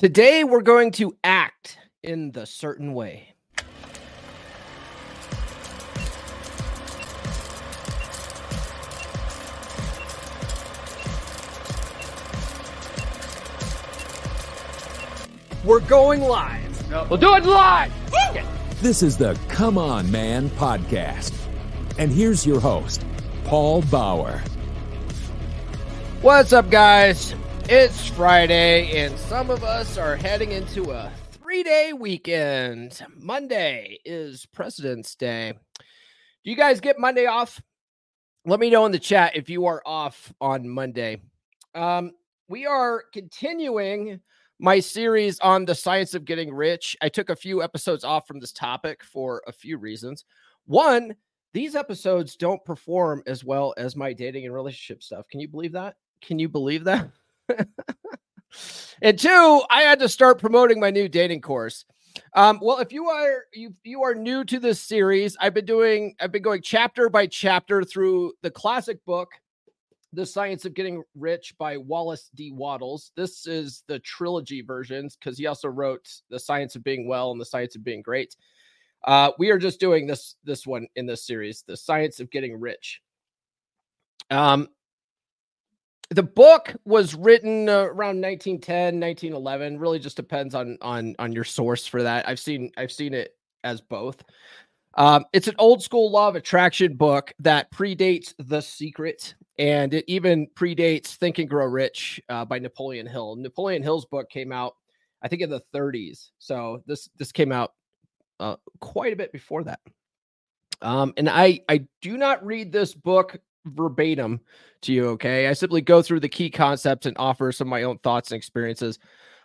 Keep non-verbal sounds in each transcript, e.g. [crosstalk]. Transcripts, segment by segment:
Today, we're going to act in the certain way. We're going live. We'll do it live. This is the Come On Man podcast. And here's your host, Paul Bauer. What's up, guys? It's Friday, and some of us are heading into a three day weekend. Monday is President's Day. Do you guys get Monday off? Let me know in the chat if you are off on Monday. Um, we are continuing my series on the science of getting rich. I took a few episodes off from this topic for a few reasons. One, these episodes don't perform as well as my dating and relationship stuff. Can you believe that? Can you believe that? [laughs] [laughs] and two, I had to start promoting my new dating course. Um, well, if you are you you are new to this series, I've been doing I've been going chapter by chapter through the classic book the Science of Getting Rich by Wallace D. Wattles. This is the trilogy versions because he also wrote The Science of Being Well and The Science of Being Great. Uh, we are just doing this this one in this series, The Science of Getting Rich. Um, the book was written uh, around 1910 1911 really just depends on on on your source for that i've seen i've seen it as both um, it's an old school law of attraction book that predates The Secret, and it even predates Think and Grow Rich uh, by Napoleon Hill. Napoleon Hill's book came out, I think, in the 30s. So this this came out uh, quite a bit before that. Um, and I I do not read this book verbatim to you. Okay, I simply go through the key concepts and offer some of my own thoughts and experiences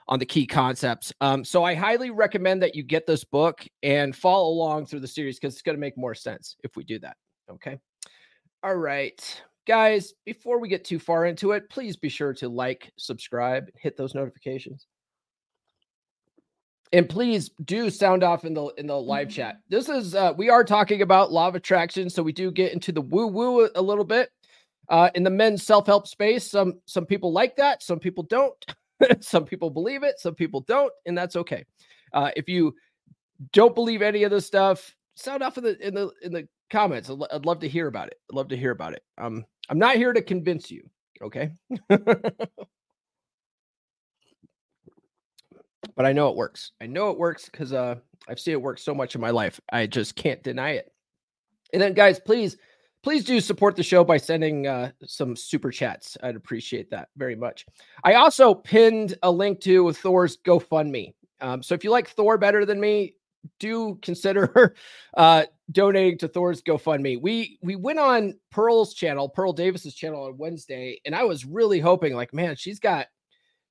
on the key concepts. Um, so I highly recommend that you get this book and follow along through the series because it's going to make more sense if we do that. Okay. All right. Guys, before we get too far into it, please be sure to like, subscribe, hit those notifications. And please do sound off in the in the live chat. This is uh we are talking about law of attraction, so we do get into the woo woo a little bit. Uh in the men's self-help space, some some people like that, some people don't. [laughs] some people believe it, some people don't, and that's okay. Uh, if you don't believe any of this stuff, sound off in the in the in the comments. I'd, I'd love to hear about it. I'd love to hear about it. Um, I'm not here to convince you. Okay. [laughs] but I know it works. I know it works because uh, I've seen it work so much in my life. I just can't deny it. And then, guys, please please do support the show by sending uh, some super chats. I'd appreciate that very much. I also pinned a link to Thor's GoFundMe. Um, so if you like Thor better than me, do consider [laughs] uh, donating to Thor's GoFundMe. We we went on Pearl's channel, Pearl Davis's channel on Wednesday, and I was really hoping, like, man, she's got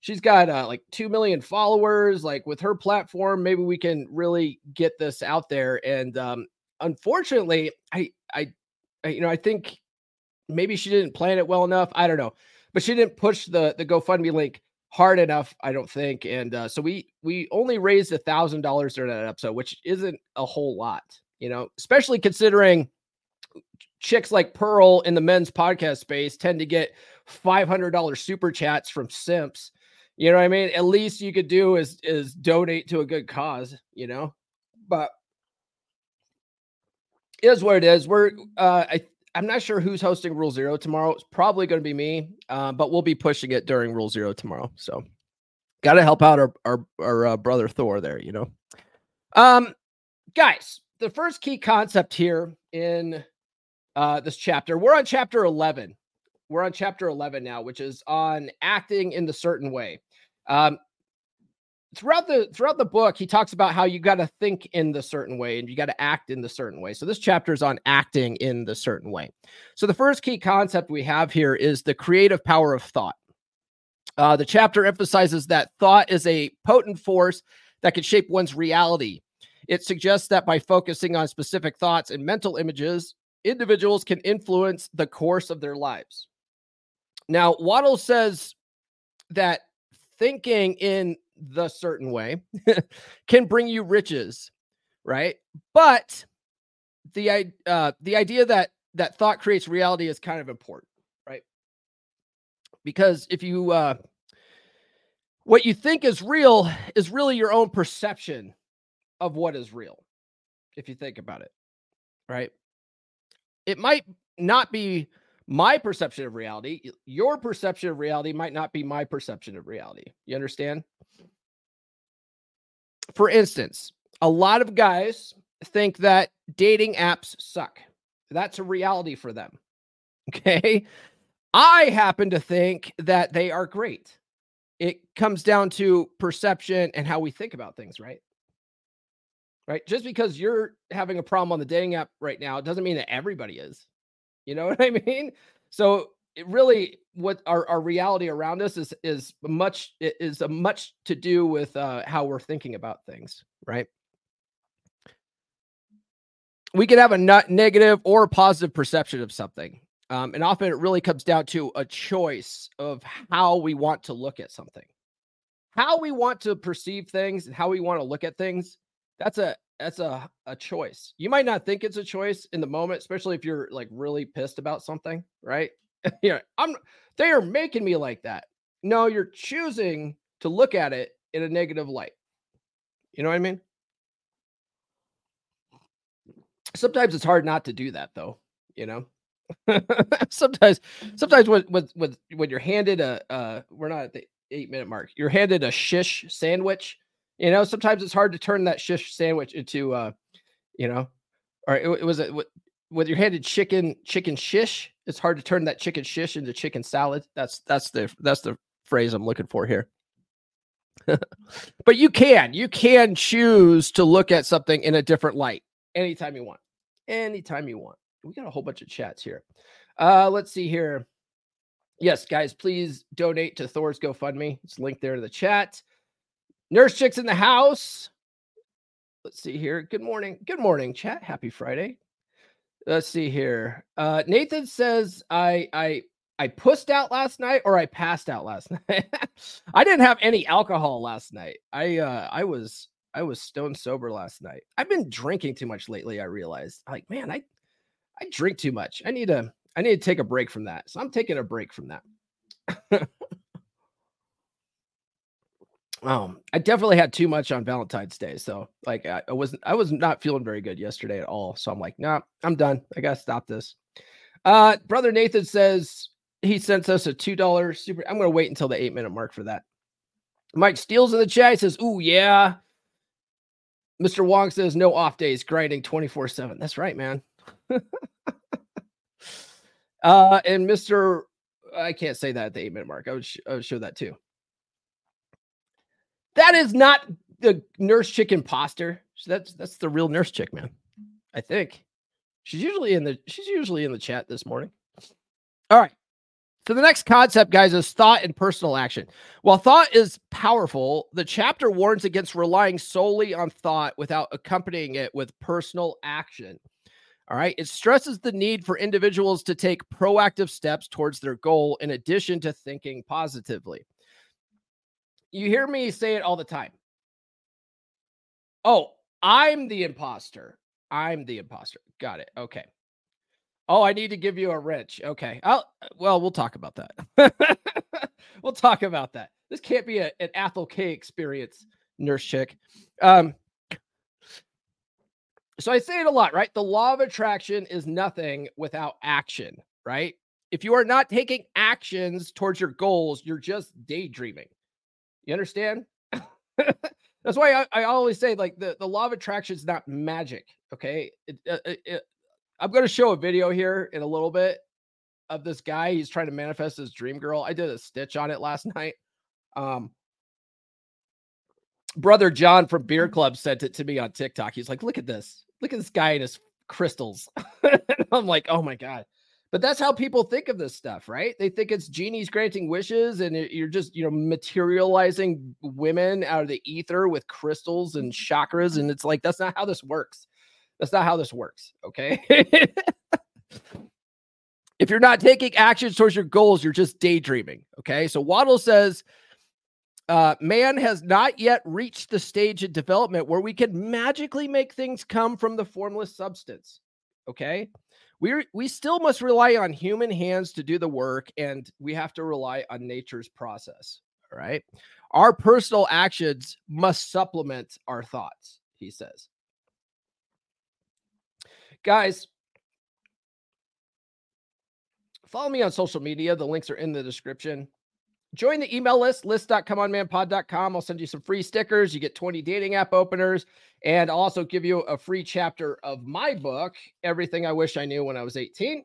she's got uh, like two million followers. Like with her platform, maybe we can really get this out there. And um, unfortunately, I I you know, I think maybe she didn't plan it well enough. I don't know, but she didn't push the the GoFundMe link hard enough. I don't think, and uh, so we we only raised a thousand dollars during that episode, which isn't a whole lot, you know, especially considering chicks like Pearl in the men's podcast space tend to get five hundred dollars super chats from simps. You know what I mean? At least you could do is is donate to a good cause, you know. But is what it is. We're uh, I I'm not sure who's hosting Rule Zero tomorrow. It's probably going to be me, uh, but we'll be pushing it during Rule Zero tomorrow. So, got to help out our our, our uh, brother Thor there. You know, um, guys, the first key concept here in uh, this chapter, we're on chapter eleven. We're on chapter eleven now, which is on acting in the certain way. Um, throughout the throughout the book he talks about how you got to think in the certain way and you got to act in the certain way so this chapter is on acting in the certain way so the first key concept we have here is the creative power of thought Uh, the chapter emphasizes that thought is a potent force that can shape one's reality. It suggests that by focusing on specific thoughts and mental images, individuals can influence the course of their lives. Now, Waddle says that thinking in the certain way [laughs] can bring you riches, right? But the uh, the idea that that thought creates reality is kind of important, right? Because if you uh, what you think is real is really your own perception of what is real. If you think about it, right? It might not be my perception of reality. Your perception of reality might not be my perception of reality. You understand? For instance, a lot of guys think that dating apps suck. That's a reality for them. [laughs] Okay. I happen to think that they are great. It comes down to perception and how we think about things, right? Right. Just because you're having a problem on the dating app right now doesn't mean that everybody is. You know [laughs] what I mean? So it really what our, our reality around us is is much is a much to do with uh, how we're thinking about things, right? we can have a not negative or a positive perception of something. Um, and often it really comes down to a choice of how we want to look at something, how we want to perceive things, and how we want to look at things. That's a that's a, a choice. You might not think it's a choice in the moment, especially if you're like really pissed about something, right? [laughs] yeah, I'm they are making me like that. No, you're choosing to look at it in a negative light. You know what I mean? sometimes it's hard not to do that though you know [laughs] sometimes sometimes when, when when when you're handed a uh we're not at the eight minute mark you're handed a shish sandwich you know sometimes it's hard to turn that shish sandwich into uh you know or it, it was a when you're handed chicken chicken shish it's hard to turn that chicken shish into chicken salad that's that's the that's the phrase i'm looking for here [laughs] but you can you can choose to look at something in a different light anytime you want anytime you want. We got a whole bunch of chats here. Uh, let's see here. Yes, guys, please donate to Thor's GoFundMe. It's linked there to the chat. Nurse Chicks in the house. Let's see here. Good morning. Good morning, chat. Happy Friday. Let's see here. Uh, Nathan says I I I pussed out last night or I passed out last [laughs] night. I didn't have any alcohol last night. I uh I was I was stone sober last night. I've been drinking too much lately. I realized, like, man, I I drink too much. I need to I need to take a break from that. So I'm taking a break from that. [laughs] um, I definitely had too much on Valentine's Day. So like I, I wasn't I was not feeling very good yesterday at all. So I'm like, nah, I'm done. I gotta stop this. Uh brother Nathan says he sends us a two dollar super. I'm gonna wait until the eight minute mark for that. Mike Steele's in the chat. He says, Ooh, yeah. Mr. Wong says no off days, grinding 24 7. That's right, man. [laughs] uh, and Mr. I can't say that at the eight minute mark. I would, sh- I would show that too. That is not the nurse chick imposter. That's that's the real nurse chick, man. I think she's usually in the she's usually in the chat this morning. All right. So the next concept, guys, is thought and personal action. While thought is powerful, the chapter warns against relying solely on thought without accompanying it with personal action. All right. It stresses the need for individuals to take proactive steps towards their goal in addition to thinking positively. You hear me say it all the time. Oh, I'm the imposter. I'm the imposter. Got it. Okay. Oh, I need to give you a wrench. Okay. I'll well, we'll talk about that. [laughs] we'll talk about that. This can't be a, an Athol Kay experience, nurse chick. Um so I say it a lot, right? The law of attraction is nothing without action, right? If you are not taking actions towards your goals, you're just daydreaming. You understand? [laughs] That's why I, I, always say like the, the law of attraction is not magic. Okay. It, uh, it, it, I'm going to show a video here in a little bit of this guy. He's trying to manifest his dream girl. I did a stitch on it last [laughs] night. Um, brother John from Beer Club sent it to me on TikTok. He's like, "Look at this! Look at this guy and his crystals." [laughs] I'm like, "Oh my god!" But that's how people think of this stuff, right? They think it's genies granting wishes and you're just, you know, materializing women out of the ether with crystals and chakras. And it's like, that's not how this works. That's not how this works. Okay. [laughs] if you're not taking action towards your goals, you're just daydreaming. Okay. So Waddle says, uh, man has not yet reached the stage of development where we can magically make things come from the formless substance. Okay we we still must rely on human hands to do the work and we have to rely on nature's process all right our personal actions must supplement our thoughts he says. Guys follow me on social media the links are in the description join the email list list.comeonmanpod.com i'll send you some free stickers. You get 20 dating app openers. And I'll also give you a free chapter of my book everything i wish i knew when i was 18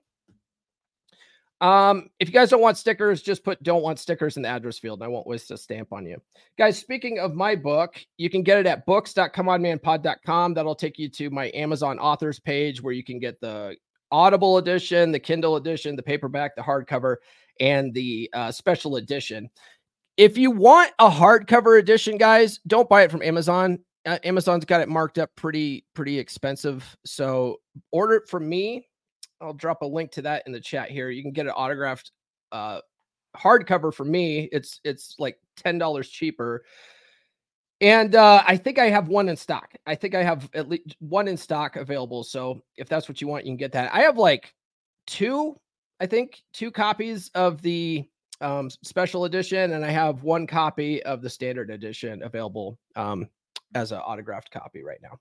um if you guys don't want stickers just put don't want stickers in the address field. And i won't waste a stamp on you. Guys speaking of my book you can get it at books.comeonmanpod.com that'll take you to my amazon authors page where you can get the audible edition the kindle edition the paperback the hardcover and the uh, special edition. If you want a hardcover edition, guys, don't buy it from Amazon. Uh, Amazon's got it marked up pretty pretty expensive. So order it from me. I'll drop a link to that in the chat here. You can get an autographed uh, hardcover for me. It's it's like ten dollars cheaper. And uh, I think I have one in stock. I think I have at least one in stock available. So if that's what you want, you can get that. I have like two I think, two copies of the um, special edition, and I have one copy of the standard edition available um, as an autographed copy right now.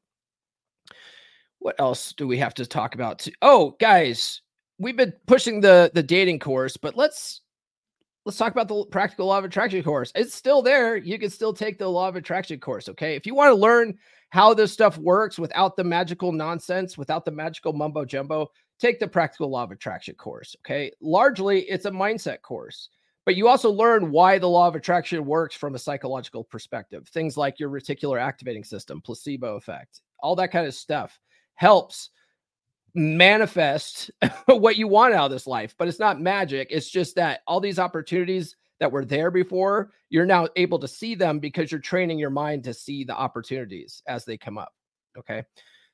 What else do we have to talk about? Oh, guys, we've been pushing the the dating course, but let's let's talk about the practical law of attraction course. It's still there. You can still take the law of attraction course. Okay. If you want to learn how this stuff works without the magical nonsense, without the magical mumbo jumbo, take the practical law of attraction course. Okay. Largely, it's a mindset course, but you also learn why the law of attraction works from a psychological perspective. Things like your reticular activating system, placebo effect, all that kind of stuff helps manifest [laughs] what you want out of this life. But it's not magic. It's just that all these opportunities that were there before, you're now able to see them because you're training your mind to see the opportunities as they come up. Okay.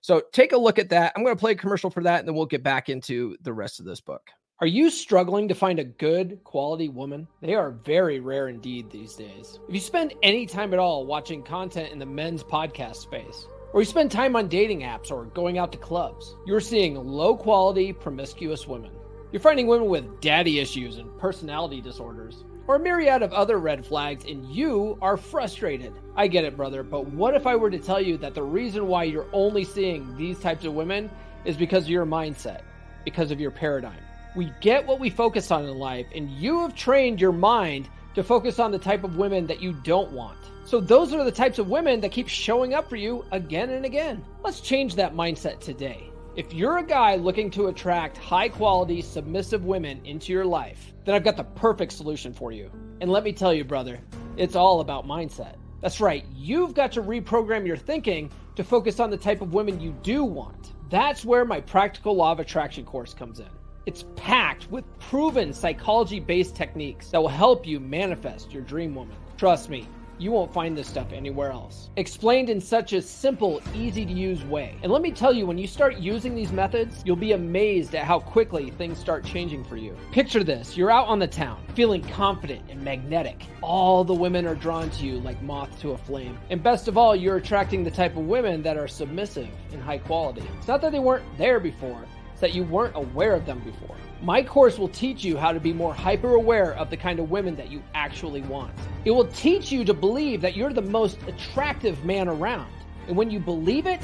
So take a look at that. I'm going to play a commercial for that, and then we'll get back into the rest of this book. Are you struggling to find a good quality woman? They are very rare indeed these days. If you spend any time at all watching content in the men's podcast space, or you spend time on dating apps or going out to clubs, you're seeing low quality, promiscuous women. You're finding women with daddy issues and personality disorders or a myriad of other red flags, and you are frustrated. I get it, brother, but what if I were to tell you that the reason why you're only seeing these types of women is because of your mindset, because of your paradigm? We get what we focus on in life, and you have trained your mind to focus on the type of women that you don't want. So, those are the types of women that keep showing up for you again and again. Let's change that mindset today. If you're a guy looking to attract high quality, submissive women into your life, then I've got the perfect solution for you. And let me tell you, brother, it's all about mindset. That's right, you've got to reprogram your thinking to focus on the type of women you do want. That's where my Practical Law of Attraction course comes in. It's packed with proven psychology based techniques that will help you manifest your dream woman. Trust me, you won't find this stuff anywhere else. Explained in such a simple, easy to use way. And let me tell you, when you start using these methods, you'll be amazed at how quickly things start changing for you. Picture this you're out on the town, feeling confident and magnetic. All the women are drawn to you like moth to a flame. And best of all, you're attracting the type of women that are submissive and high quality. It's not that they weren't there before, it's that you weren't aware of them before. My course will teach you how to be more hyper aware of the kind of women that you actually want. It will teach you to believe that you're the most attractive man around. And when you believe it,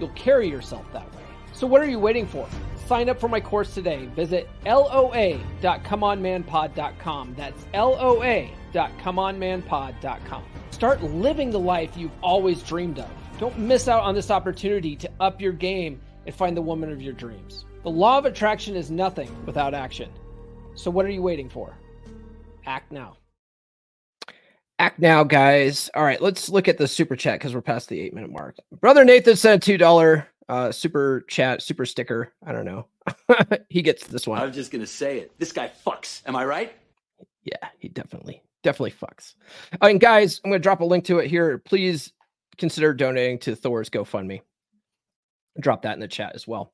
you'll carry yourself that way. So, what are you waiting for? Sign up for my course today. Visit loa.comeonmanpod.com. That's loa.comeonmanpod.com. Start living the life you've always dreamed of. Don't miss out on this opportunity to up your game and find the woman of your dreams. The law of attraction is nothing without action. So, what are you waiting for? Act now. Act now, guys. All right, let's look at the super chat because we're past the eight minute mark. Brother Nathan sent a $2 uh, super chat, super sticker. I don't know. [laughs] he gets this one. I was just gonna say it. This guy fucks. Am I right? Yeah, he definitely, definitely fucks. Uh, and guys, I'm gonna drop a link to it here. Please consider donating to Thor's GoFundMe. Drop that in the chat as well.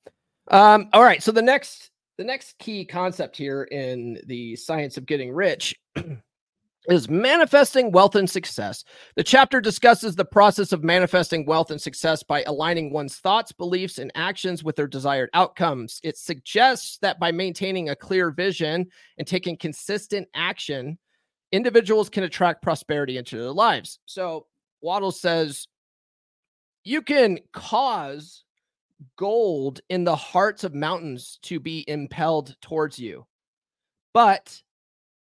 Um, all right. So the next, the next key concept here in the science of getting rich [clears throat] is manifesting wealth and success. The chapter discusses the process of manifesting wealth and success by aligning one's thoughts, beliefs, and actions with their desired outcomes. It suggests that by maintaining a clear vision and taking consistent action, individuals can attract prosperity into their lives. So, Waddle says you can cause gold in the hearts of mountains to be impelled towards you, but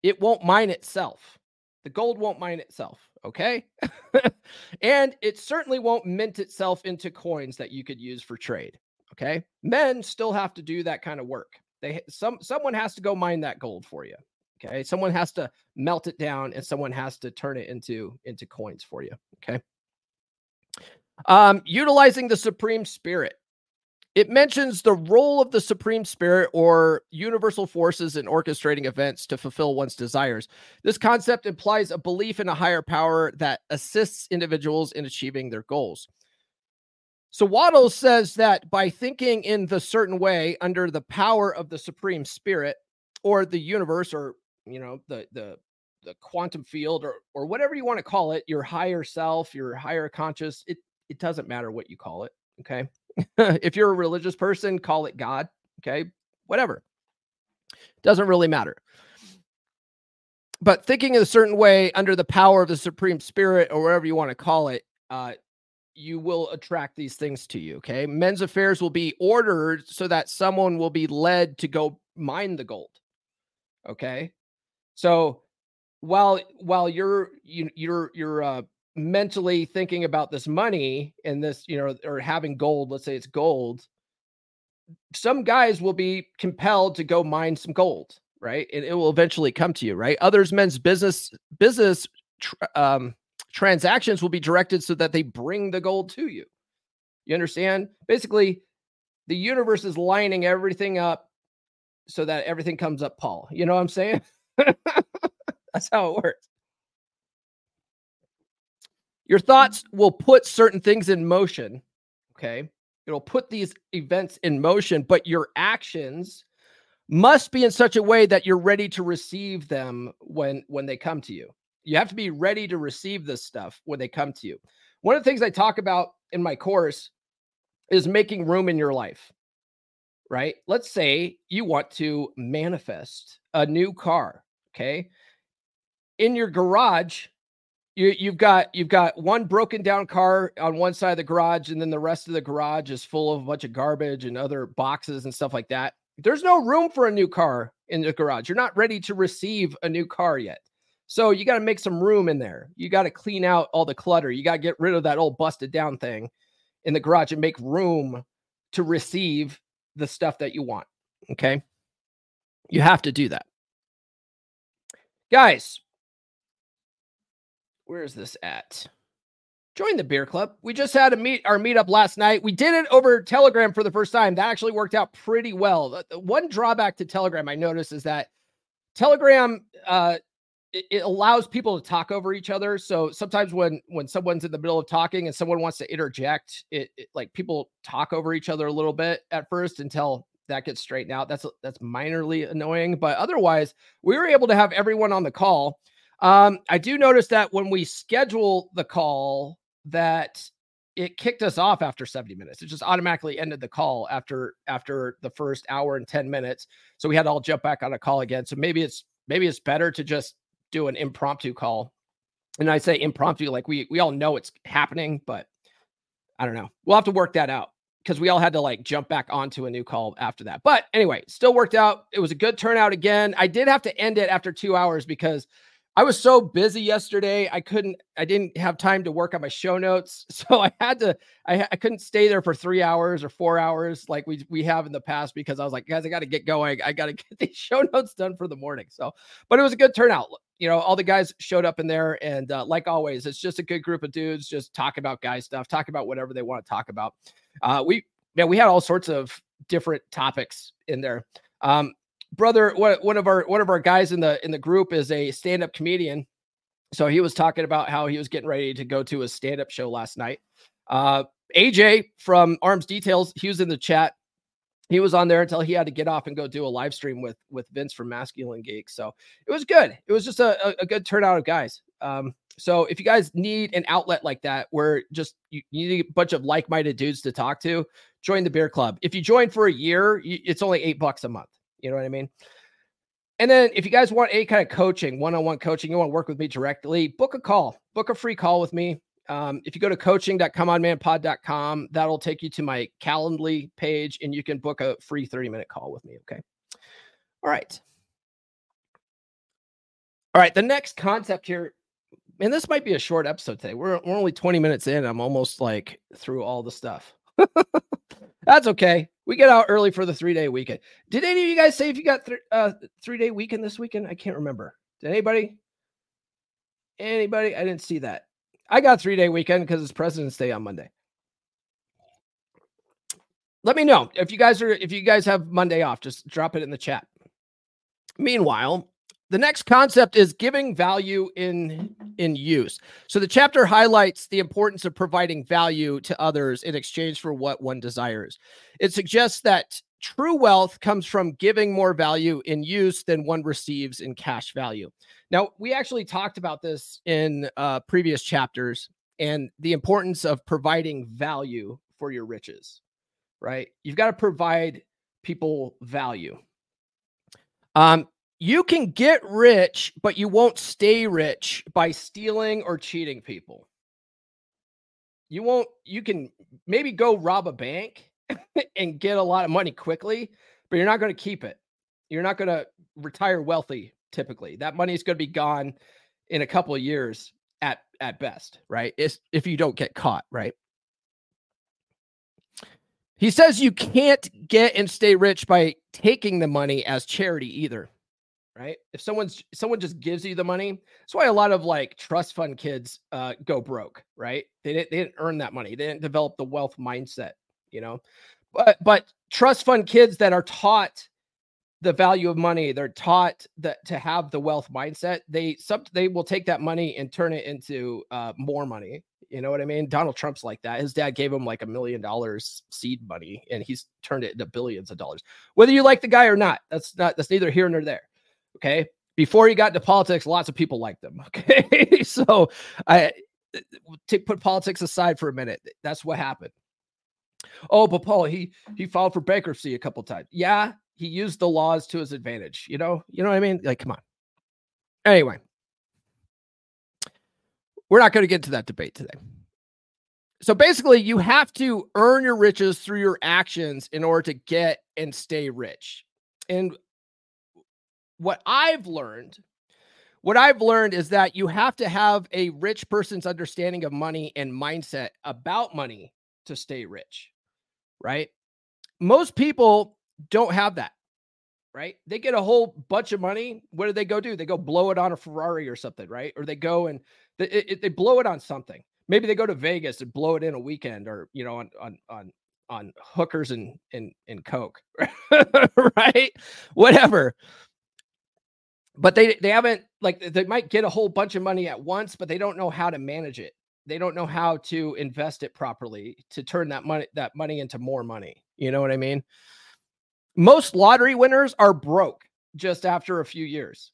it won't mine itself. The gold won't mine itself. Okay. [laughs] and it certainly won't mint itself into coins that you could use for trade. Okay. Men still have to do that kind of work. They some someone has to go mine that gold for you. Okay. Someone has to melt it down and someone has to turn it into into coins for you. Okay. Um, utilizing the supreme spirit. It mentions the role of the Supreme Spirit or universal forces in orchestrating events to fulfill one's desires. This concept implies a belief in a higher power that assists individuals in achieving their goals. So Waddle says that by thinking in the certain way under the power of the Supreme Spirit or the universe or you know the the the quantum field or or whatever you want to call it, your higher self, your higher conscious, it it doesn't matter what you call it, okay? [laughs] if you're a religious person, call it God. Okay. Whatever. Doesn't really matter. But thinking in a certain way under the power of the Supreme Spirit or whatever you want to call it, uh, you will attract these things to you. Okay. Men's affairs will be ordered so that someone will be led to go mine the gold. Okay. So while while you're you, you're you're uh mentally thinking about this money and this, you know, or having gold, let's say it's gold, some guys will be compelled to go mine some gold, right? And it will eventually come to you, right? Others men's business business um, transactions will be directed so that they bring the gold to you. You understand? Basically, the universe is lining everything up so that everything comes up Paul. You know what I'm saying? [laughs] That's how it works. Your thoughts will put certain things in motion. Okay. It'll put these events in motion, but your actions must be in such a way that you're ready to receive them when when they come to you. You have to be ready to receive this stuff when they come to you. One of the things I talk about in my course is making room in your life. Right? Let's say you want to manifest a new car, okay? In your garage, you you've got you've got one broken down car on one side of the garage and then the rest of the garage is full of a bunch of garbage and other boxes and stuff like that. There's no room for a new car in the garage. You're not ready to receive a new car yet. So you got to make some room in there. You got to clean out all the clutter. You got to get rid of that old busted down thing in the garage and make room to receive the stuff that you want okay? You have to do that. Guys where is this at? Join the beer club. We just had a meet our meetup last night. We did it over Telegram for the first time. That actually worked out pretty well. The, the one drawback to Telegram I noticed is that Telegram uh, it, allows people to talk over each other. So sometimes when when someone's in the middle of talking and someone wants to interject, it, it like people talk over each other a little bit at first until that gets straightened out. That's that's minorly annoying, but otherwise we were able to have everyone on the call. Um, I do notice that when we schedule the call, that it kicked us off after 70 minutes. It just automatically ended the call after after the first hour and 10 minutes. So we had to all jump back on a call again. So maybe it's maybe it's better to just do an impromptu call. And I say impromptu, like we we all know it's happening, but I don't know. We'll have to work that out because we all had to like jump back onto a new call after that. But anyway, still worked out. It was a good turnout again. I did have to end it after two hours because I was so busy yesterday. I couldn't, I didn't have time to work on my show notes. [laughs] So I had to, I, I couldn't stay there for three hours or four hours like we, we have in the past because I was like, guys, I got to get going. I got to [laughs] get these show notes done for the morning. So, but it was a good turnout. You know, all the guys showed up in there. And uh, like always, it's just a good group of dudes just talk about guy stuff, talk about whatever they want to talk about. Uh, we, yeah, we had all sorts of different topics in there. Um, brother, one, of our one of our guys in the in the group is a stand-up comedian. So he was talking about how he was getting ready to go to a stand-up show last night. Uh, AJ from Arms Details, he was in the chat. He was on there until he had to get off and go do a live stream with with Vince from Masculine Geek. So it was good. It was just a, a, good turnout of guys. Um, so if you guys need an outlet like that, where just you, you need a bunch of like-minded dudes to talk to, join the beer club. If you join for a year, you, it's only eight bucks a month. You know what I mean? And then if you guys want any kind of coaching, one-on-one coaching, you want to work with me directly, book a call, book a free call with me. Um, if you go to coaching.comeonmanpod.com, that'll take you to my Calendly page and you can book a free 30 minute call with me. Okay. All right. All right. The next concept here, and this might be a short episode today. We're, we're only 20 minutes in. I'm almost like through all the stuff. [laughs] That's okay. We get out early for the three day weekend. Did any of you guys say if you got th- uh, three day weekend this weekend? I can't remember. Did anybody? Anybody? I didn't see that. I got three day weekend because it's President's Day on Monday. Let me know if you guys are if you guys have Monday off. Just drop it in the chat. Meanwhile, the next concept is giving value in in use. So the chapter highlights the importance of providing value to others in exchange for what one desires. It suggests that true wealth comes from giving more value in use than one receives in cash value. Now, we actually talked about this in uh, previous chapters and the importance of providing value for your riches, right? You've got to provide people value. Um, you can get rich, but you won't stay rich by stealing or cheating people. You won't, you can maybe go rob a bank [laughs] and get a lot of money quickly, but you're not going to keep it. You're not going to retire wealthy typically. That money is going to be gone in a couple of years at at best, right? It's, if you don't get caught, right? He says you can't get and stay rich by taking the money as charity either, right? If someone's someone just gives you the money, that's why a lot of like trust fund kids uh, go broke, right? They didn't they didn't earn that money. They didn't develop the wealth mindset, you know. But but trust fund kids that are taught the value of money they're taught that to have the wealth mindset they they will take that money and turn it into uh, more money you know what i mean donald trump's like that his dad gave him like a million dollars seed money and he's turned it into billions of dollars whether you like the guy or not that's not that's neither here nor there okay before he got into politics lots of people liked him. [laughs] okay so i put politics aside for a minute that's what happened oh but paul he he filed for bankruptcy a couple times yeah he used the laws to his advantage. You know, you know what I mean? Like, come on. Anyway, we're not going to get into that debate today. So basically, you have to earn your riches through your actions in order to get and stay rich. And what I've learned, what I've learned is that you have to have a rich person's understanding of money and mindset about money to stay rich, right? Most people don't have that, right? They get a whole bunch of money. What do they go do? They go blow it on a Ferrari or something, right? Or they go and they, it, they blow it on something. Maybe they go to Vegas and blow it in a weekend, or you know, on on on on hookers and and and coke, [laughs] right? Whatever. But they they haven't like they might get a whole bunch of money at once, but they don't know how to manage it. They don't know how to invest it properly to turn that money that money into more money. You know what I mean? most lottery winners are broke just after a few years,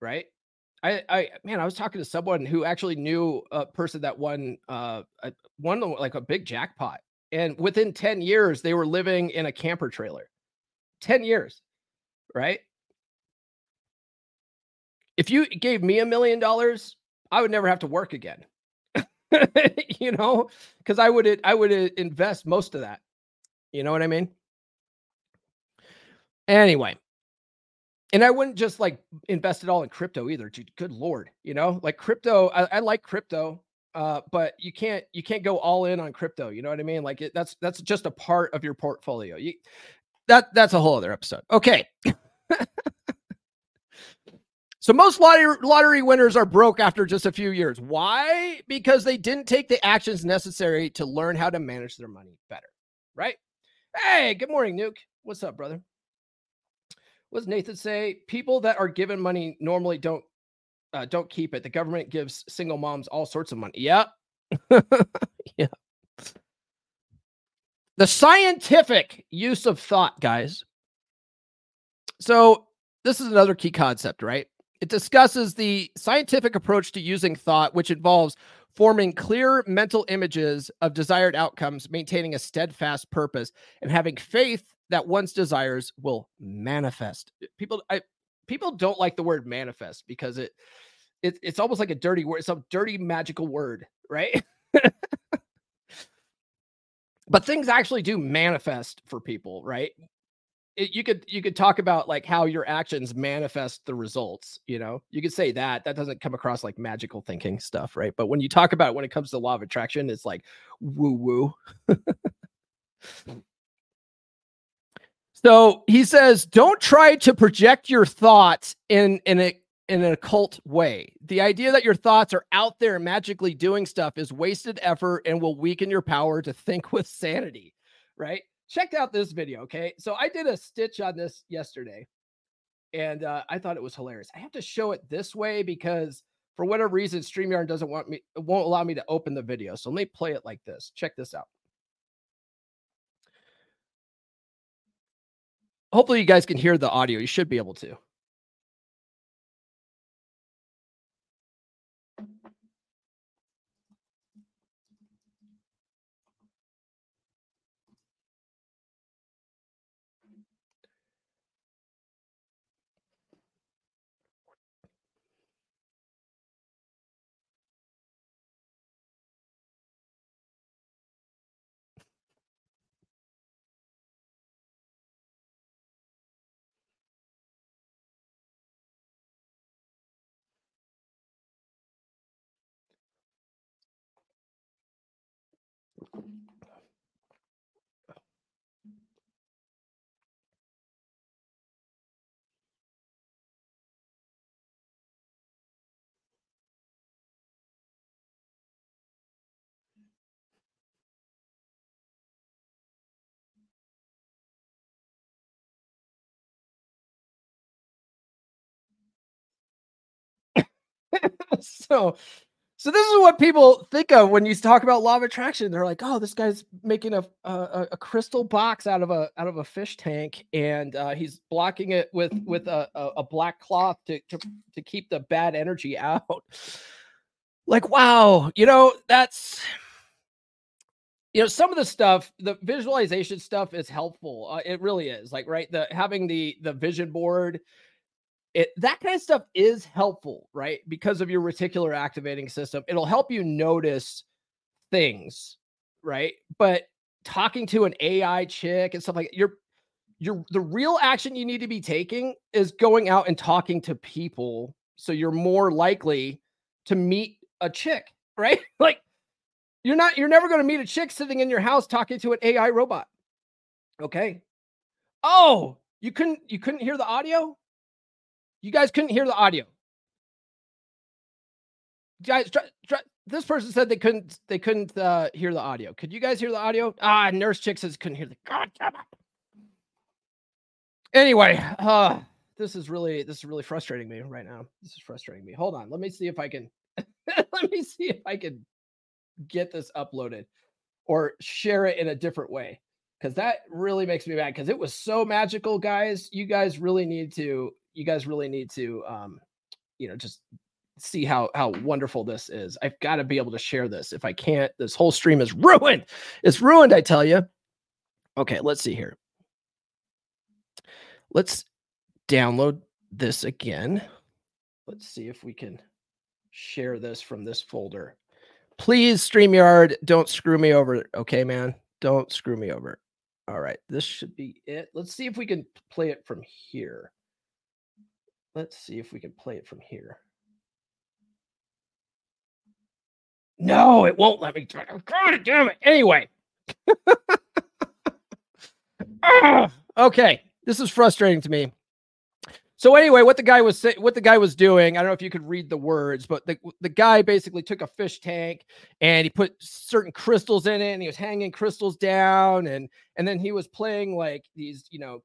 right? I, I, man, I was talking to someone who actually knew a person that won, uh, won like a big jackpot, and within ten years they were living in a camper trailer. Ten years, right? If you gave me a million dollars, I would never have to work again. [laughs] you know, because I would I would invest most of that. You know what I mean? Anyway, and I wouldn't just like invest it all in crypto either. Dude, good lord, you know, like crypto. I, I like crypto, uh, but you can't you can't go all in on crypto. You know what I mean? Like it, that's that's just a part of your portfolio. You that that's a whole other episode. Okay. So most lottery lottery winners are broke after just a few years. Why? Because they didn't take the actions necessary to learn how to manage their money better. right? Hey, good morning, Nuke. What's up, brother? What does Nathan say? People that are given money normally don't uh, don't keep it. The government gives single moms all sorts of money. Yep. [laughs] yeah. The scientific use of thought, guys. So, this is another key concept, right? It discusses the scientific approach to using thought, which involves forming clear mental images of desired outcomes, maintaining a steadfast purpose, and having faith that one's desires will manifest. People, I, people don't like the word manifest because it, it it's almost like a dirty word, some dirty magical word, right? [laughs] but things actually do manifest for people, right? It, you could you could talk about like how your actions manifest the results you know you could say that that doesn't come across like magical thinking stuff right but when you talk about it when it comes to law of attraction it's like woo woo so he says don't try to project your thoughts in in a in an occult way. The idea that your thoughts are out there magically doing stuff is wasted effort and will weaken your power to think with sanity, right? Check out this video, okay? So I did a stitch on this yesterday and uh, I thought it was hilarious. I have to show it this way because for whatever reason, StreamYard doesn't want me, it won't allow me to open the video. So let me play it like this. Check this out. Hopefully you guys can hear the audio. You should be able to. [laughs] so so this is what people think of when you talk about law of attraction. They're like, "Oh, this guy's making a a, a crystal box out of a out of a fish tank, and uh, he's blocking it with with a, a, black cloth to, to to keep the bad energy [laughs] out." Like, wow, you know that's you know some of the stuff the visualization stuff is helpful uh, it really is like right the having the the vision board it that kind of stuff is helpful, right? Because of your reticular activating system, it'll help you notice things, right? But talking to an AI chick and stuff like you're you're the real action you need to be taking is going out and talking to people so you're more likely to meet a chick, [laughs] right? like you're not you're never going to meet a chick sitting in your house talking to an AI robot. Okay. Oh, you couldn't you couldn't hear the audio? You guys couldn't hear the audio. Guys, try, try, this person said they couldn't they couldn't uh, hear the audio. Could you guys hear the audio? Ah, nurse chick says couldn't hear the God damn it. Anyway, uh, this is really this is really frustrating me right now. This is frustrating me. Hold on, let me see if I can [laughs] let me see if I can get this uploaded or share it in a different way because that really makes me mad because it was so magical guys you guys really need to you guys really need to um, you know, just see how how wonderful this is. I've got to be able to share this. If I can't, this whole stream is [laughs] ruined. It's ruined, I tell you. Okay, let's see here. Let's download this again. Let's see if we can share this from this folder. Please, StreamYard, don't screw me over. Okay, man. Don't screw me over. All right, this should be it. Let's see if we can play it from here. Let's see if we can play it from here. No, it won't let me. God damn it. Anyway. okay. This is frustrating to me. So anyway, what the guy was say, what the guy was doing, I don't know if you could read the words, but the, the guy basically took a fish tank and he put certain crystals in it and he was hanging crystals down and and then he was playing like these, you know,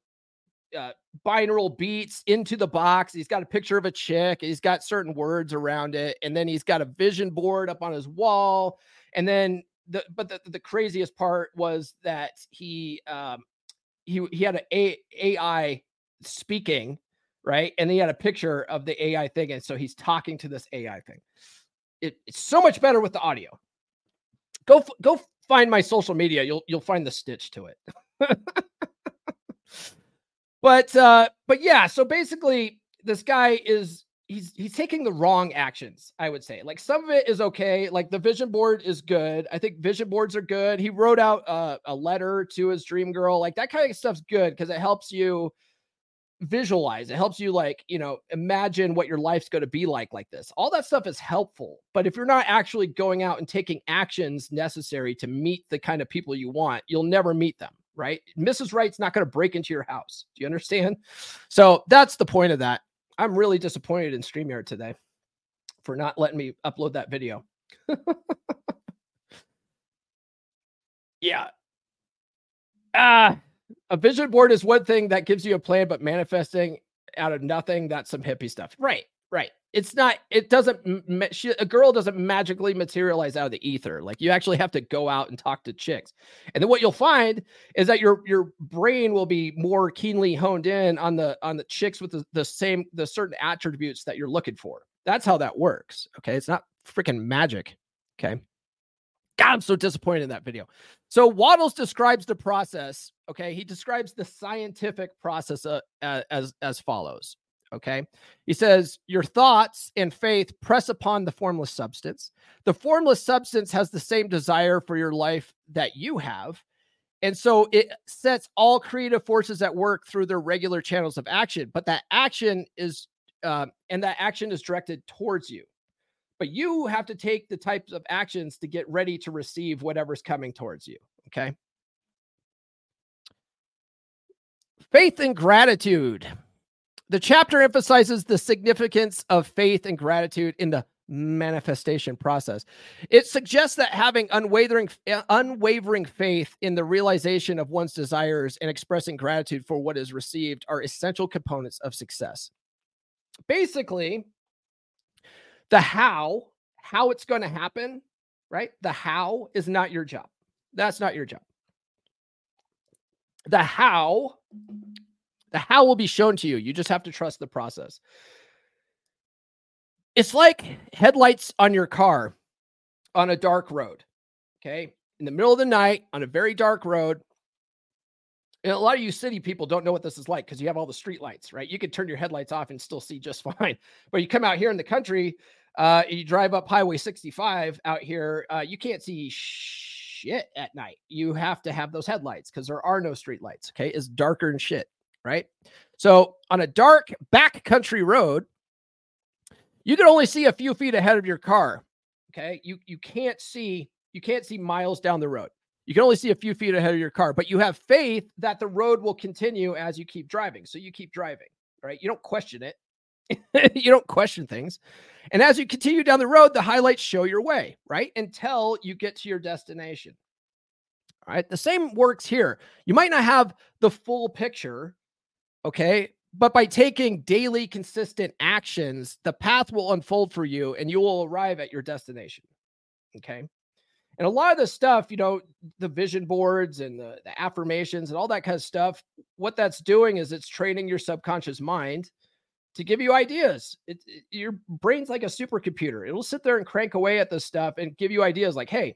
uh, binaural beats into the box. He's got a picture of a chick. He's got certain words around it, and then he's got a vision board up on his wall. And then the but the, the craziest part was that he um he he had an a, AI speaking right, and he had a picture of the AI thing, and so he's talking to this AI thing. It, it's so much better with the audio. Go go find my social media. You'll you'll find the stitch to it. [laughs] But uh, but yeah, so basically this guy is he's he's taking the wrong actions, I would say. Like some of it is okay. Like the vision board is good. I think vision boards are good. He wrote out uh, a letter to his dream girl. Like that kind of stuff's good because it helps you visualize it helps you like you know imagine what your life's going to be like like this all that stuff is helpful but if you're not actually going out and taking actions necessary to meet the kind of people you want you'll never meet them right? Mrs. Right's not going to break into your house. Do you understand? So that's the point of that. I'm really disappointed in StreamYard today for not letting me upload that video. [laughs] yeah. Ah, uh, a vision board is one thing that gives you a plan, but manifesting out of nothing, that's some hippie stuff. Right, right it's not it doesn't she, a girl doesn't magically materialize out of the ether like you actually have to go out and talk to chicks and then what you'll find is that your your brain will be more keenly honed in on the on the chicks with the, the same the certain attributes that you're looking for that's how that works okay it's not freaking magic okay God, I'm so disappointed in that video. So Wattles describes the process. Okay, he describes the scientific process uh, as as follows. Okay. He says, Your thoughts and faith press upon the formless substance. The formless substance has the same desire for your life that you have. And so it sets all creative forces at work through their regular channels of action. But that action is, uh, and that action is directed towards you. But you have to take the types of actions to get ready to receive whatever's coming towards you. Okay. Faith and gratitude. The chapter emphasizes the significance of faith and gratitude in the manifestation process. It suggests that having unwavering unwavering faith in the realization of one's desires and expressing gratitude for what is received are essential components of success. Basically, the how, how it's going to happen, right? The how is not your job. That's not your job. The how the how will be shown to you. You just have to trust the process. It's like headlights on your car on a dark road. Okay. In the middle of the night on a very dark road. And a lot of you city people don't know what this is like because you have all the street lights, right? You could turn your headlights off and still see just [laughs] fine. But you come out here in the country, uh, you drive up Highway 65 out here, uh, you can't see shit at night. You have to have those headlights because there are no street lights. Okay. It's darker and shit right? So on a dark backcountry road, you can only see a few feet ahead of your car. Okay. You you can't see, you can't see miles down the road. You can only see a few feet ahead of your car, but you have faith that the road will continue as you keep driving. So you keep driving, right? You don't question it. [laughs] you don't question things. And as you continue down the road, the highlights show your way, right? Until you get to your destination. All right. The same works here. You might not have the full picture Okay. But by taking daily consistent actions, the path will unfold for you and you will arrive at your destination. Okay. And a lot of the stuff, you know, the vision boards and the, the affirmations and all that kind of stuff, what that's doing is it's training your subconscious mind to give you ideas. It, it, your brain's like a supercomputer. It'll sit there and crank away at this stuff and give you ideas like, hey,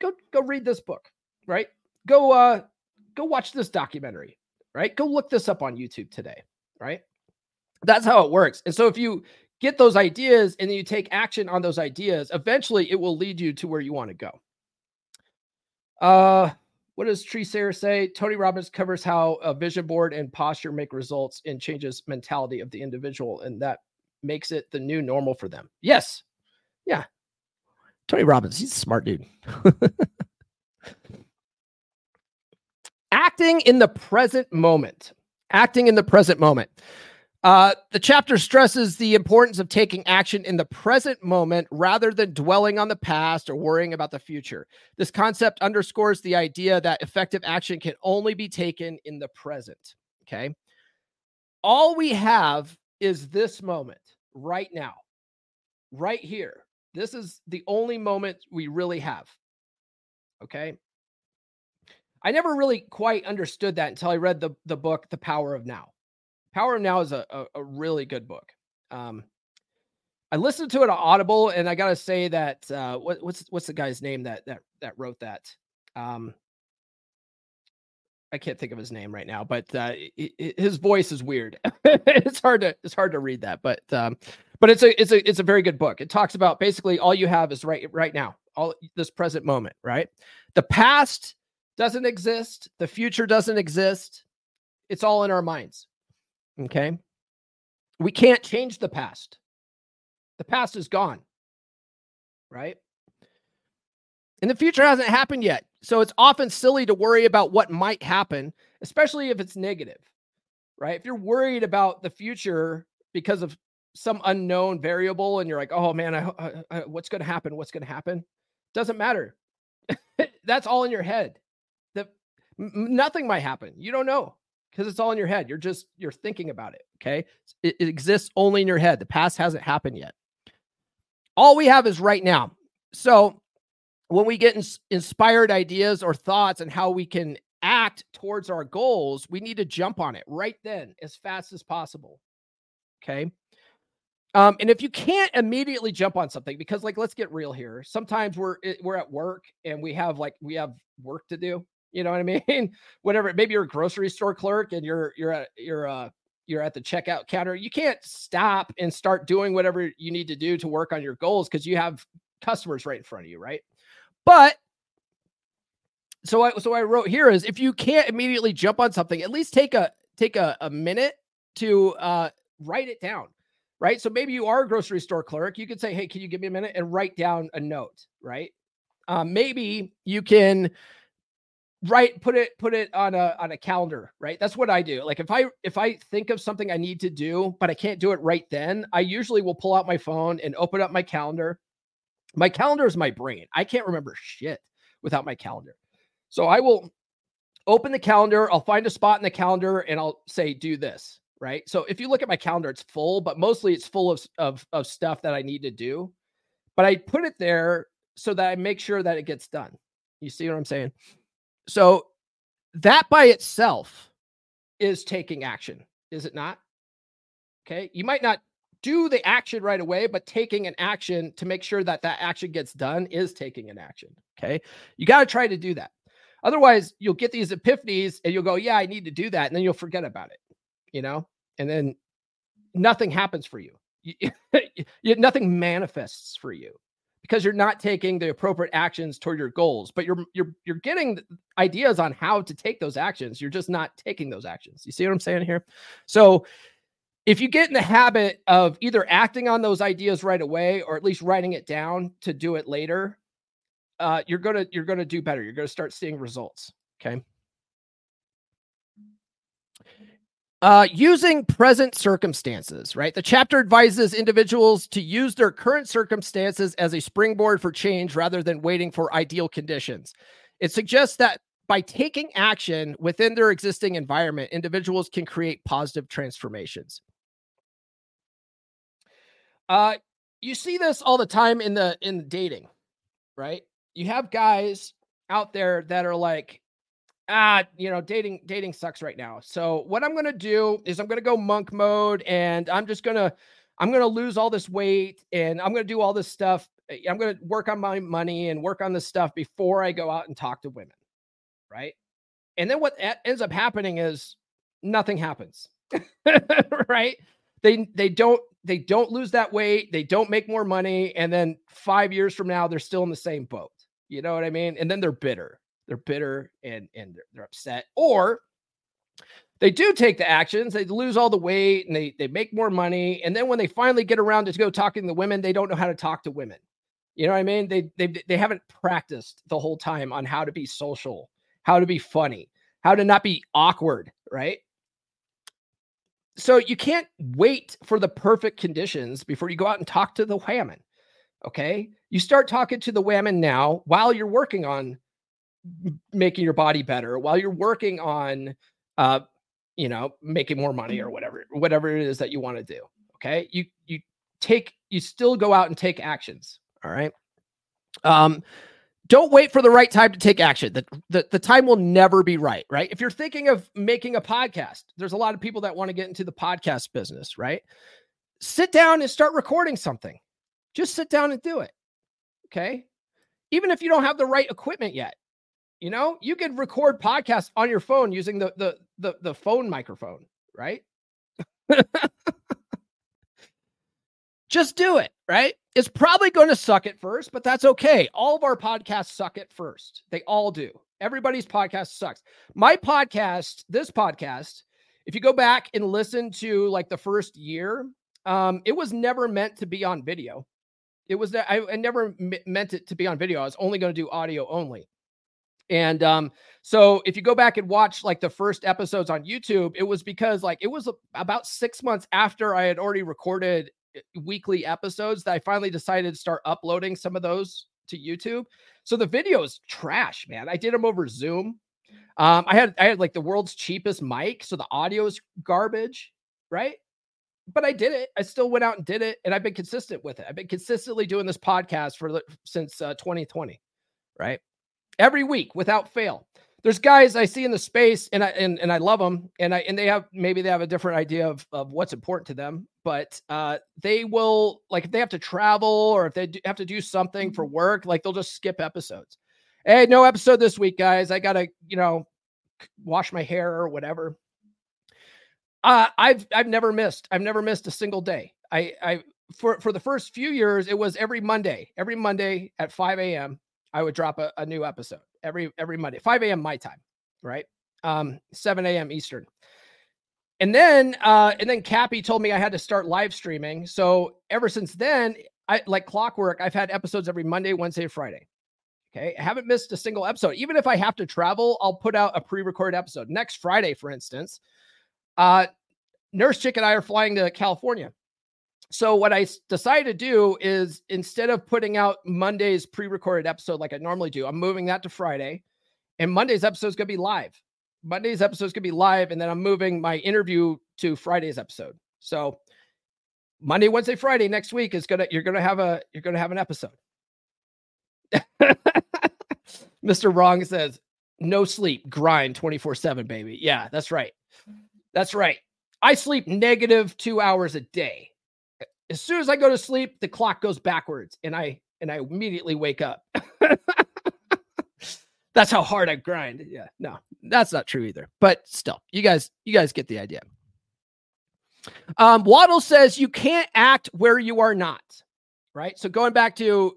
go go read this book, right? Go uh go watch this documentary right? Go look this up on YouTube today, right? That's how it works. And so if you get those ideas and then you take action on those ideas, eventually it will lead you to where you want to go. Uh, what does Tree Sayer say? Tony Robbins covers how a vision board and posture make results and changes mentality of the individual, and that makes it the new normal for them. Yes. Yeah. Tony Robbins, he's a smart dude. [laughs] acting in the present moment. Acting in the present moment. Uh, the chapter stresses the importance of taking action in the present moment rather than dwelling on the past or worrying about the future. This concept underscores the idea that effective action can only be taken in the present. Okay. All we have is this moment right now, right here. This is the only moment we really have. Okay. I never really quite understood that until I read the, the book, The Power of Now. Power of Now is a, a, a really good book. Um, I listened to it on Audible, and I gotta say that uh, what, what's what's the guy's name that that that wrote that? Um, I can't think of his name right now, but uh, his voice is weird. [laughs] it's hard to it's hard to read that, but um, but it's a it's a it's a very good book. It talks about basically all you have is right right now, all this present moment, right? The past doesn't exist, the future doesn't exist. It's all in our minds. Okay. We can't change the past. The past is gone. Right. And the future hasn't happened yet. So it's often silly to worry about what might happen, especially if it's negative. Right. If you're worried about the future because of some unknown variable and you're like, oh man, I, I, I what's going to happen? What's going to happen? Doesn't matter. [laughs] That's all in your head. M- nothing might happen. You don't know because it's all in your head. You're just you're thinking about it. Okay, it, it, exists only in your head. The past hasn't happened yet. All we have is right now. So when we get ins- inspired ideas or thoughts and how we can act towards our goals, we need to jump on it right then as fast as possible. Okay. Um, and if you can't immediately jump on something, because like let's get real here. Sometimes we're eh, we're at work and we have like we have work to do you know what I mean? [laughs] Whatever. Maybe you're a grocery store clerk and you're you're at you're uh you're at the checkout counter. You can't stop and start doing whatever you need to do to work on your goals because you have customers right in front of you, right? But so I so I wrote here is if you can't immediately jump on something, at least take a take a, a minute to uh write it down. Right. So maybe you are a grocery store clerk. You could say, Hey, can you give me a minute and write down a note? Right. Um, maybe you can right put it put it on a on a calendar right? That's what i do. Like if i if i think of something i need to do but i can't do it right then i usually will pull out my phone and open up my calendar. My calendar is my brain. I can't remember shit without my calendar. So i will open the calendar i'll find a spot in the calendar and i'll say do this right? So if you look at my calendar it's full but mostly it's full of of, of stuff that i need to do. But i put it there so that i make sure that it gets done. You see what i'm saying so that by itself is taking action, is it not? Okay. You might not do the action right away, but taking an action to make sure that that action gets done is taking an action. Okay. You got to try to do that. Otherwise, you'll get these epiphanies and you'll go, Yeah, I need to do that. And then you'll forget about it, you know, and then nothing happens for you. you [laughs] nothing manifests for you because you're not taking the appropriate actions toward your goals but you're you're you're getting ideas on how to take those actions. You're just not taking those actions. You see what i'm saying here? So if you get in the habit of either acting on those ideas right away or at least writing it down to do it later uh, you're gonna you're gonna do better. You're gonna start seeing results okay Uh, using present circumstances, right? The chapter advises individuals to use their current circumstances as a springboard for change rather than waiting for ideal conditions. It suggests that by taking action within their existing environment, individuals can create positive transformations. Uh, you see this all the time in the in dating, right? You have guys out there that are like, ah, you know, dating dating sucks right now. So what I'm gonna do is I'm gonna go monk mode, and I'm just gonna I'm gonna lose all this weight, and I'm gonna do all this stuff. Eh, I'm gonna work on my money and work on this stuff before I go out and talk to women, right? And then what ends up happening is nothing happens, [laughs] right? They they don't they don't lose that weight, they don't make more money, and then five years from now they're still in the same boat. You know what I mean? And then they're bitter they're bitter and and they're, they're upset or they do take the actions they lose all the weight and they they make more money and then when they finally get around to go talking to the women they don't know how to talk to women you know what i mean they they they haven't practiced the whole time on how to be social how to be funny how to not be awkward right so you can't wait for the perfect conditions before you go out and talk to the whammon. Okay. You start talking to the whammon now while you're working on making your body better, while you're working on, uh, you know, making more money or whatever, whatever it is that you want to do. Okay. You, you take, you still go out and take actions. All right. Um, don't wait for the right time to take action. The, the, the time will never be right, right? If you're thinking of making a podcast, there's a lot of people that want to get into the podcast business, right? Sit down and start recording something. Just sit down and do it. Okay. Even if you don't have the right equipment yet, you know, you could record podcasts on your phone using the the the, the phone microphone, right? [laughs] Just do it, right? It's probably going to suck at first, but that's okay. All of our podcasts suck at first. They all do. Everybody's podcast sucks. My podcast, this podcast, if you go back and listen to like the first year, um, it was never meant to be on video. It was that I, I never m- meant it to be on video. I was only going to do audio only. And um, so if you go back and watch like the first episodes on YouTube, it was because like it was about six months after I had already recorded eh, weekly episodes that I finally decided to start uploading some of those to YouTube. So the video is trash, man. I did them over Zoom. Um, I had I had like the world's cheapest mic, so the audio is garbage, right? But I did it. I still went out and did it, and I've been consistent with it. I've been consistently doing this podcast for since uh, 2020, right? Every week without fail. There's guys I see in the space and I and, and I love them and I and they have maybe they have a different idea of, of what's important to them, but uh they will like if they have to travel or if they do, have to do something for work, like they'll just skip episodes. Hey, no episode this week, guys. I gotta, you know, wash my hair or whatever. Uh, I've I've never missed. I've never missed a single day. I I for for the first few years, it was every Monday, every Monday at 5 a.m. I would drop a, a new episode every every Monday, 5 a.m. my time, right? Um, 7 a.m. Eastern. And then uh, and then Cappy told me I had to start live streaming. So ever since then, I like clockwork, I've had episodes every Monday, Wednesday, Friday. Okay. I haven't missed a single episode. Even if I have to travel, I'll put out a pre-recorded episode. Next Friday, for instance, uh, Nurse Chick and I are flying to California so what I decided to do is instead of putting out Monday's pre-recorded episode like I normally do, I'm moving that to Friday, and Monday's episode is going to be live. Monday's episode is going to be live, and then I'm moving my interview to Friday's episode. So Monday, Wednesday, Friday next week is gonna you're gonna have a you're gonna have an episode. [laughs] Mr. Wrong says no sleep, grind 24 7, baby. Yeah, that's right. That's right. I sleep negative two hours a day as soon as I go to sleep, the clock goes backwards and I and I immediately wake up. [laughs] that's how hard I grind. Yeah, no, that's not true either. But still, you guys, you guys get the idea. Um, Wattles says you can't act where you are not. Right. So going back to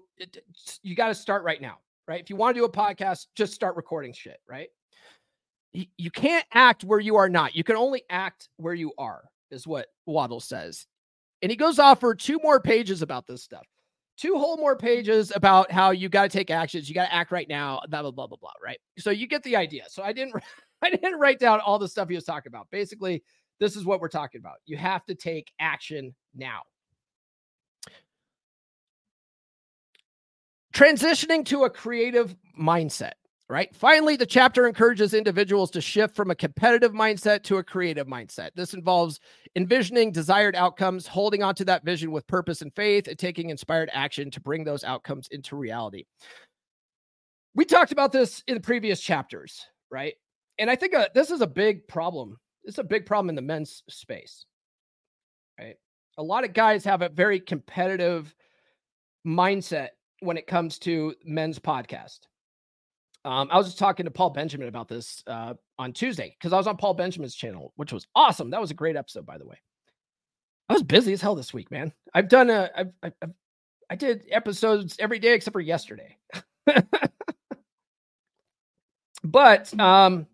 you got to start right now. Right. If you want to do a podcast, just start recording shit. Right. You can't act where you are not. You can only act where you are, is what Wattles says. And he goes off for two more pages about this stuff. Two whole more pages about how you got to take actions, you got to act right now, blah blah blah blah blah. Right. So you get the idea. So I didn't [laughs] I didn't write down all the stuff he was talking about. Basically, this is what we're talking about. You have to take action now. Transitioning to a creative mindset right? Finally, the chapter encourages individuals to shift from a competitive mindset to a creative mindset. This involves envisioning desired outcomes, holding on to that vision with purpose and faith, and taking inspired action to bring those outcomes into reality. We talked about this in the previous chapters, right? And I think uh, this is a big problem. It's a big problem in the men's space, right? A lot of guys have a very competitive mindset when it comes to men's podcast um, I was just talking to Paul Benjamin about this uh, on Tuesday because I was on Paul Benjamin's channel, which was awesome. That was a great episode, by the way. I was busy as hell this week, man. I've done a, I've, I've, I did episodes every day except for yesterday. [laughs] but um,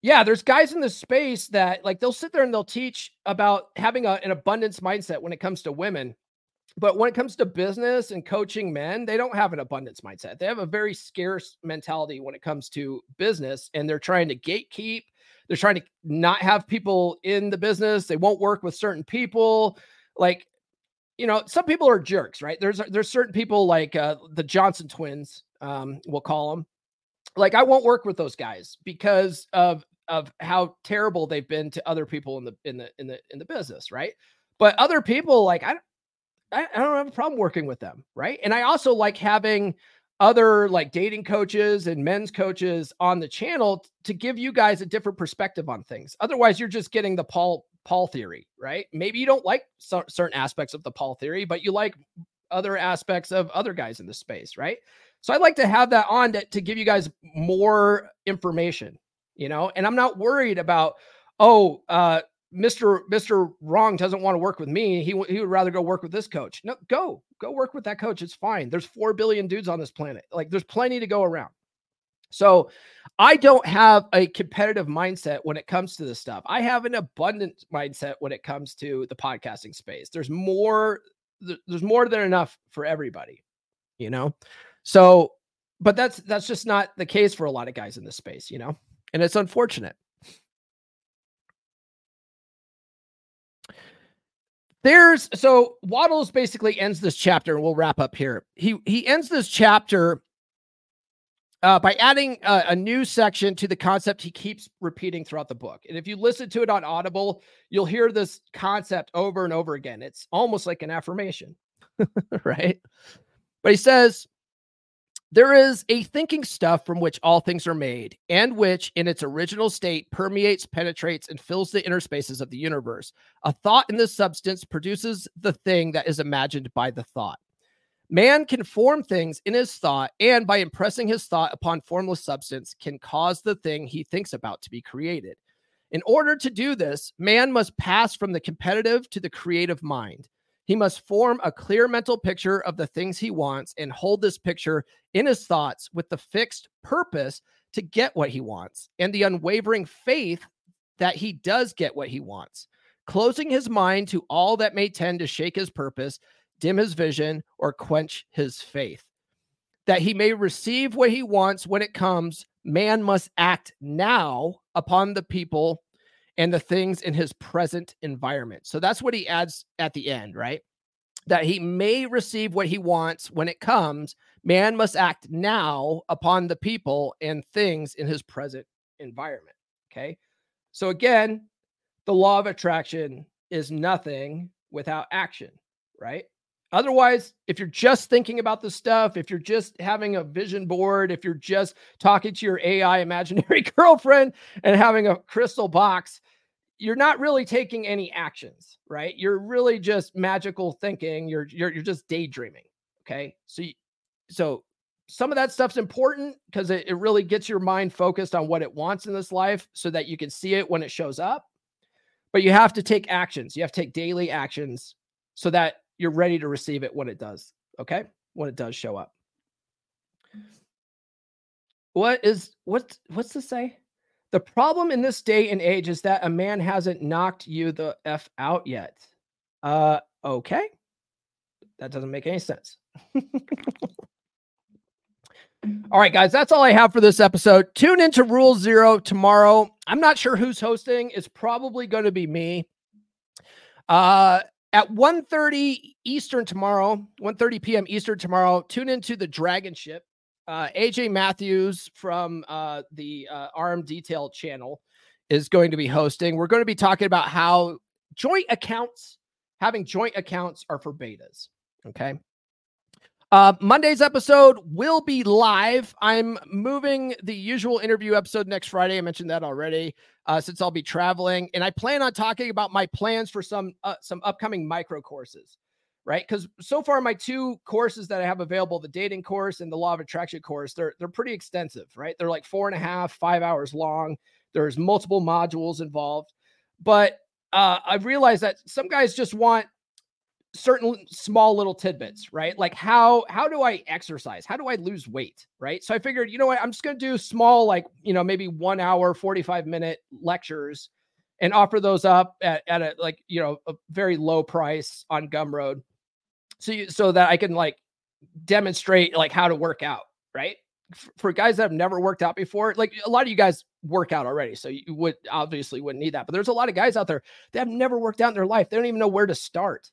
yeah, there's guys in the space that like they'll sit there and they'll teach about having a, an abundance mindset when it comes to women but when it comes to business and coaching men, they don't have an abundance mindset. They have a very scarce mentality when it comes to business, and they're trying to gatekeep. they're trying to not have people in the business. They won't work with certain people. Like, you know, some people are jerks, right? There's there's certain people like uh, the Johnson twins, um, we'll call them. Like, I won't work with those guys because of of how terrible they've been to other people in the in the in the in the business, right? But other people, like I, I, I don't have a problem working with them, right? And I also like having other like dating coaches and men's coaches on the channel to give you guys a different perspective on things. Otherwise, you're just getting the Paul Paul theory, right? Maybe you don't like so, certain aspects of the Paul theory, but you like other aspects of other guys in the space, right? So I'd like to have that on to, to give you guys more information, you know, and I'm not worried about, oh, uh, Mr. Mr. Wrong doesn't want to work with me. He, he would rather go work with this coach. No, go, go work with that coach. It's fine. There's 4 billion dudes on this planet. Like there's plenty to go around. So I don't have a competitive mindset when it comes to this stuff. I have an abundant mindset when it comes to the podcasting space. There's more, there's more than enough for everybody, you know? So, but that's, that's just not the case for a lot of guys in this space, you know? And it's unfortunate. There's so Wattles basically ends this chapter, and we'll wrap up here. He he ends this chapter uh, by adding a, a, new section to the concept he keeps repeating throughout the book. And if you listen to it on Audible, you'll hear this concept over and over again. It's almost like an affirmation, [laughs] right? But he says, there is a thinking stuff from which all things are made, and which, in its original state, permeates, penetrates, and fills the inner spaces of the universe. A thought in this substance produces the thing that is imagined by the thought. Man can form things in his thought, and by impressing his thought upon formless substance, can cause the thing he thinks about to be created. In order to do this, man must pass from the competitive to the creative mind. He must form a clear mental picture of the things he wants and hold this picture in his thoughts with the fixed purpose to get what he wants and the unwavering faith that he does get what he wants, closing his mind to all that may tend to shake his purpose, dim his vision, or quench his faith. That he may receive what he wants when it comes, man must act now upon the people and the things in his present environment. So that's what he adds at the end, right? That he may receive what he wants when it comes. Man must act now upon the people and things in his present environment. Okay. So again, the law of attraction is nothing without action, right? Otherwise, if you're just thinking about the stuff, if you're just having a vision board, if you're just talking to your AI [laughs] imaginary [laughs] girlfriend and having a crystal box, you're not really taking any actions, right? You're really just magical thinking. You're you're you're just daydreaming. Okay. So you, so some of that stuff's important because it, it really gets your mind focused on what it wants in this life so that you can see it when it shows up. But you have to take actions. You have to take daily actions so that you're ready to receive it when it does. Okay. When it does show up. What is what's what's to say? The problem in this day and age is that a man hasn't knocked you the F out yet. Uh, okay. That doesn't make any sense. all right, guys, that's all I have for this episode. Tune into Rule Zero tomorrow. I'm not sure who's hosting. It's probably going to be me. Uh, at 1.30 Eastern tomorrow, 1.30 p.m. Eastern tomorrow, tune into the Dragon Ship uh, AJ Matthews from uh, the uh, Detail channel is going to be hosting. We're going to be talking about how joint accounts, having joint accounts, are for betas. Okay. Uh, Monday's episode will be live. I'm moving the usual interview episode next Friday. I mentioned that already, uh, since I'll be traveling, and I plan on talking about my plans for some uh, some upcoming micro courses right? Because so far my two courses that I have available, the dating course and the law of attraction course, they're they're pretty extensive, right? They're like four and a half, five hours long. There's multiple modules involved, but uh, I've realized that some guys just want certain small little tidbits, right? Like how how do I exercise? How do I lose weight, right? So I figured, you know what, I'm just going to do small, like you know, maybe one hour, 45 minute lectures and offer those up at, at a like you know a very low price on Gumroad so you, so that I can like demonstrate like how to work out, right? For guys that have never worked out before, like a lot of you guys work out already. So you would obviously wouldn't need that. But there's a lot of guys out there that have never worked out in their life. They don't even know where to start.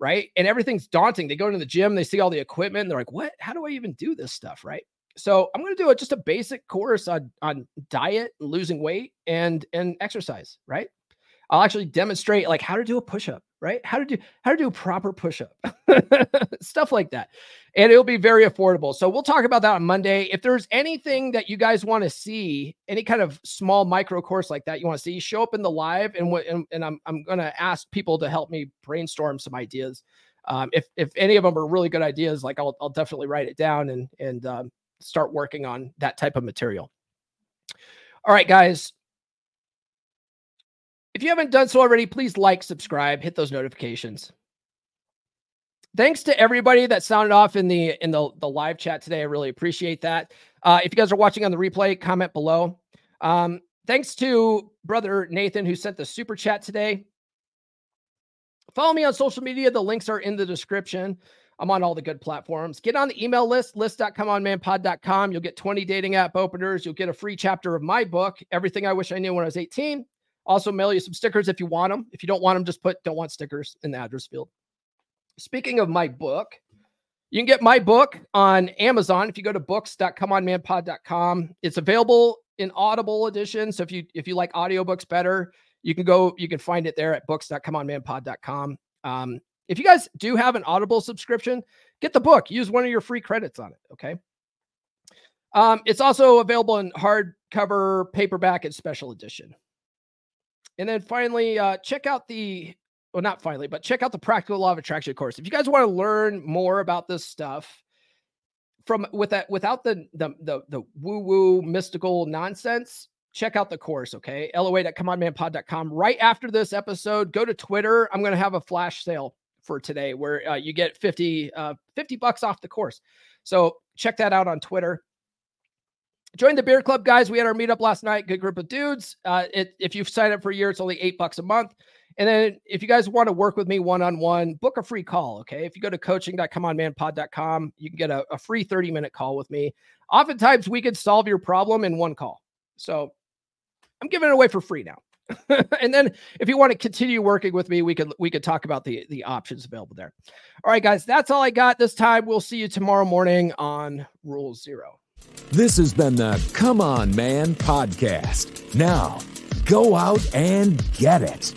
Right. And everything's daunting. They go into the gym, they see all the equipment, they're like, what? How do I even do this stuff? Right. So I'm going to do a, just a basic course on, on diet, and losing weight, and and exercise. Right. I'll actually demonstrate like how to do a push-up, right? How to do how to do a proper push-up. [laughs] Stuff like that. And it'll be very affordable. So we'll talk about that on Monday. If there's anything that you guys want to see, any kind of small micro course like that you want to see, show up in the live and what and, and, I'm I'm to ask people to help me brainstorm some ideas. Um, if if any of them are really good ideas, like I'll I'll definitely write it down and and um, start working on that type of material. All right, guys. If you haven't done so already, please like, subscribe, hit those notifications. Thanks to everybody that sounded off in the in the, the live chat today. I really appreciate that. Uh, if you guys are watching on the replay, comment below. Um, thanks to brother Nathan who sent the super chat today. Follow me on social media. The links are in the description. I'm on all the good platforms. Get on the email list, list.comeonmanpod.com. You'll get 20 dating app openers. You'll get a free chapter of my book, Everything I Wish I Knew When I Was 18. Also, mail you some stickers if you want them. If you don't want them, just put don't want stickers in the address field. Speaking of my book, you can get my book on Amazon if you go to books.comeonmanpod.com. It's available in Audible edition. So if you if you like audiobooks better, you can go you can find it there at books.comeonmanpod.com. Um, if you guys do have an Audible subscription, get the book. Use one of your free credits on it. Okay. Um, it's also available in hardcover, paperback, and special edition. And then finally, uh, check out the well, not finally, but check out the practical law of attraction course. If you guys want to learn more about this stuff from with that without the the the, the woo-woo mystical nonsense, check out the course, okay? LOA.comeonmanpod.com. Right after this episode, go to Twitter. I'm going to have a flash sale for today where uh, you get 50 uh 50 bucks off the course. So check that out on Twitter. Join the beer club, guys. We had our meetup last night. Good group of dudes. Uh, it, if you've signed up for a year, it's only eight bucks a month. And then if you guys want to work with me one on one, book a free call. Okay. If you go to coaching.comeonmanpod.com, you can get a, a free 30 minute call with me. Oftentimes, we could solve your problem in one call. So I'm giving it away for free now. [laughs] and then if you want to continue working with me, we could we could talk about the the options available there. All right, guys, that's all I got this time. We'll see you tomorrow morning on Rule Zero. This has been the Come On Man podcast. Now, go out and get it.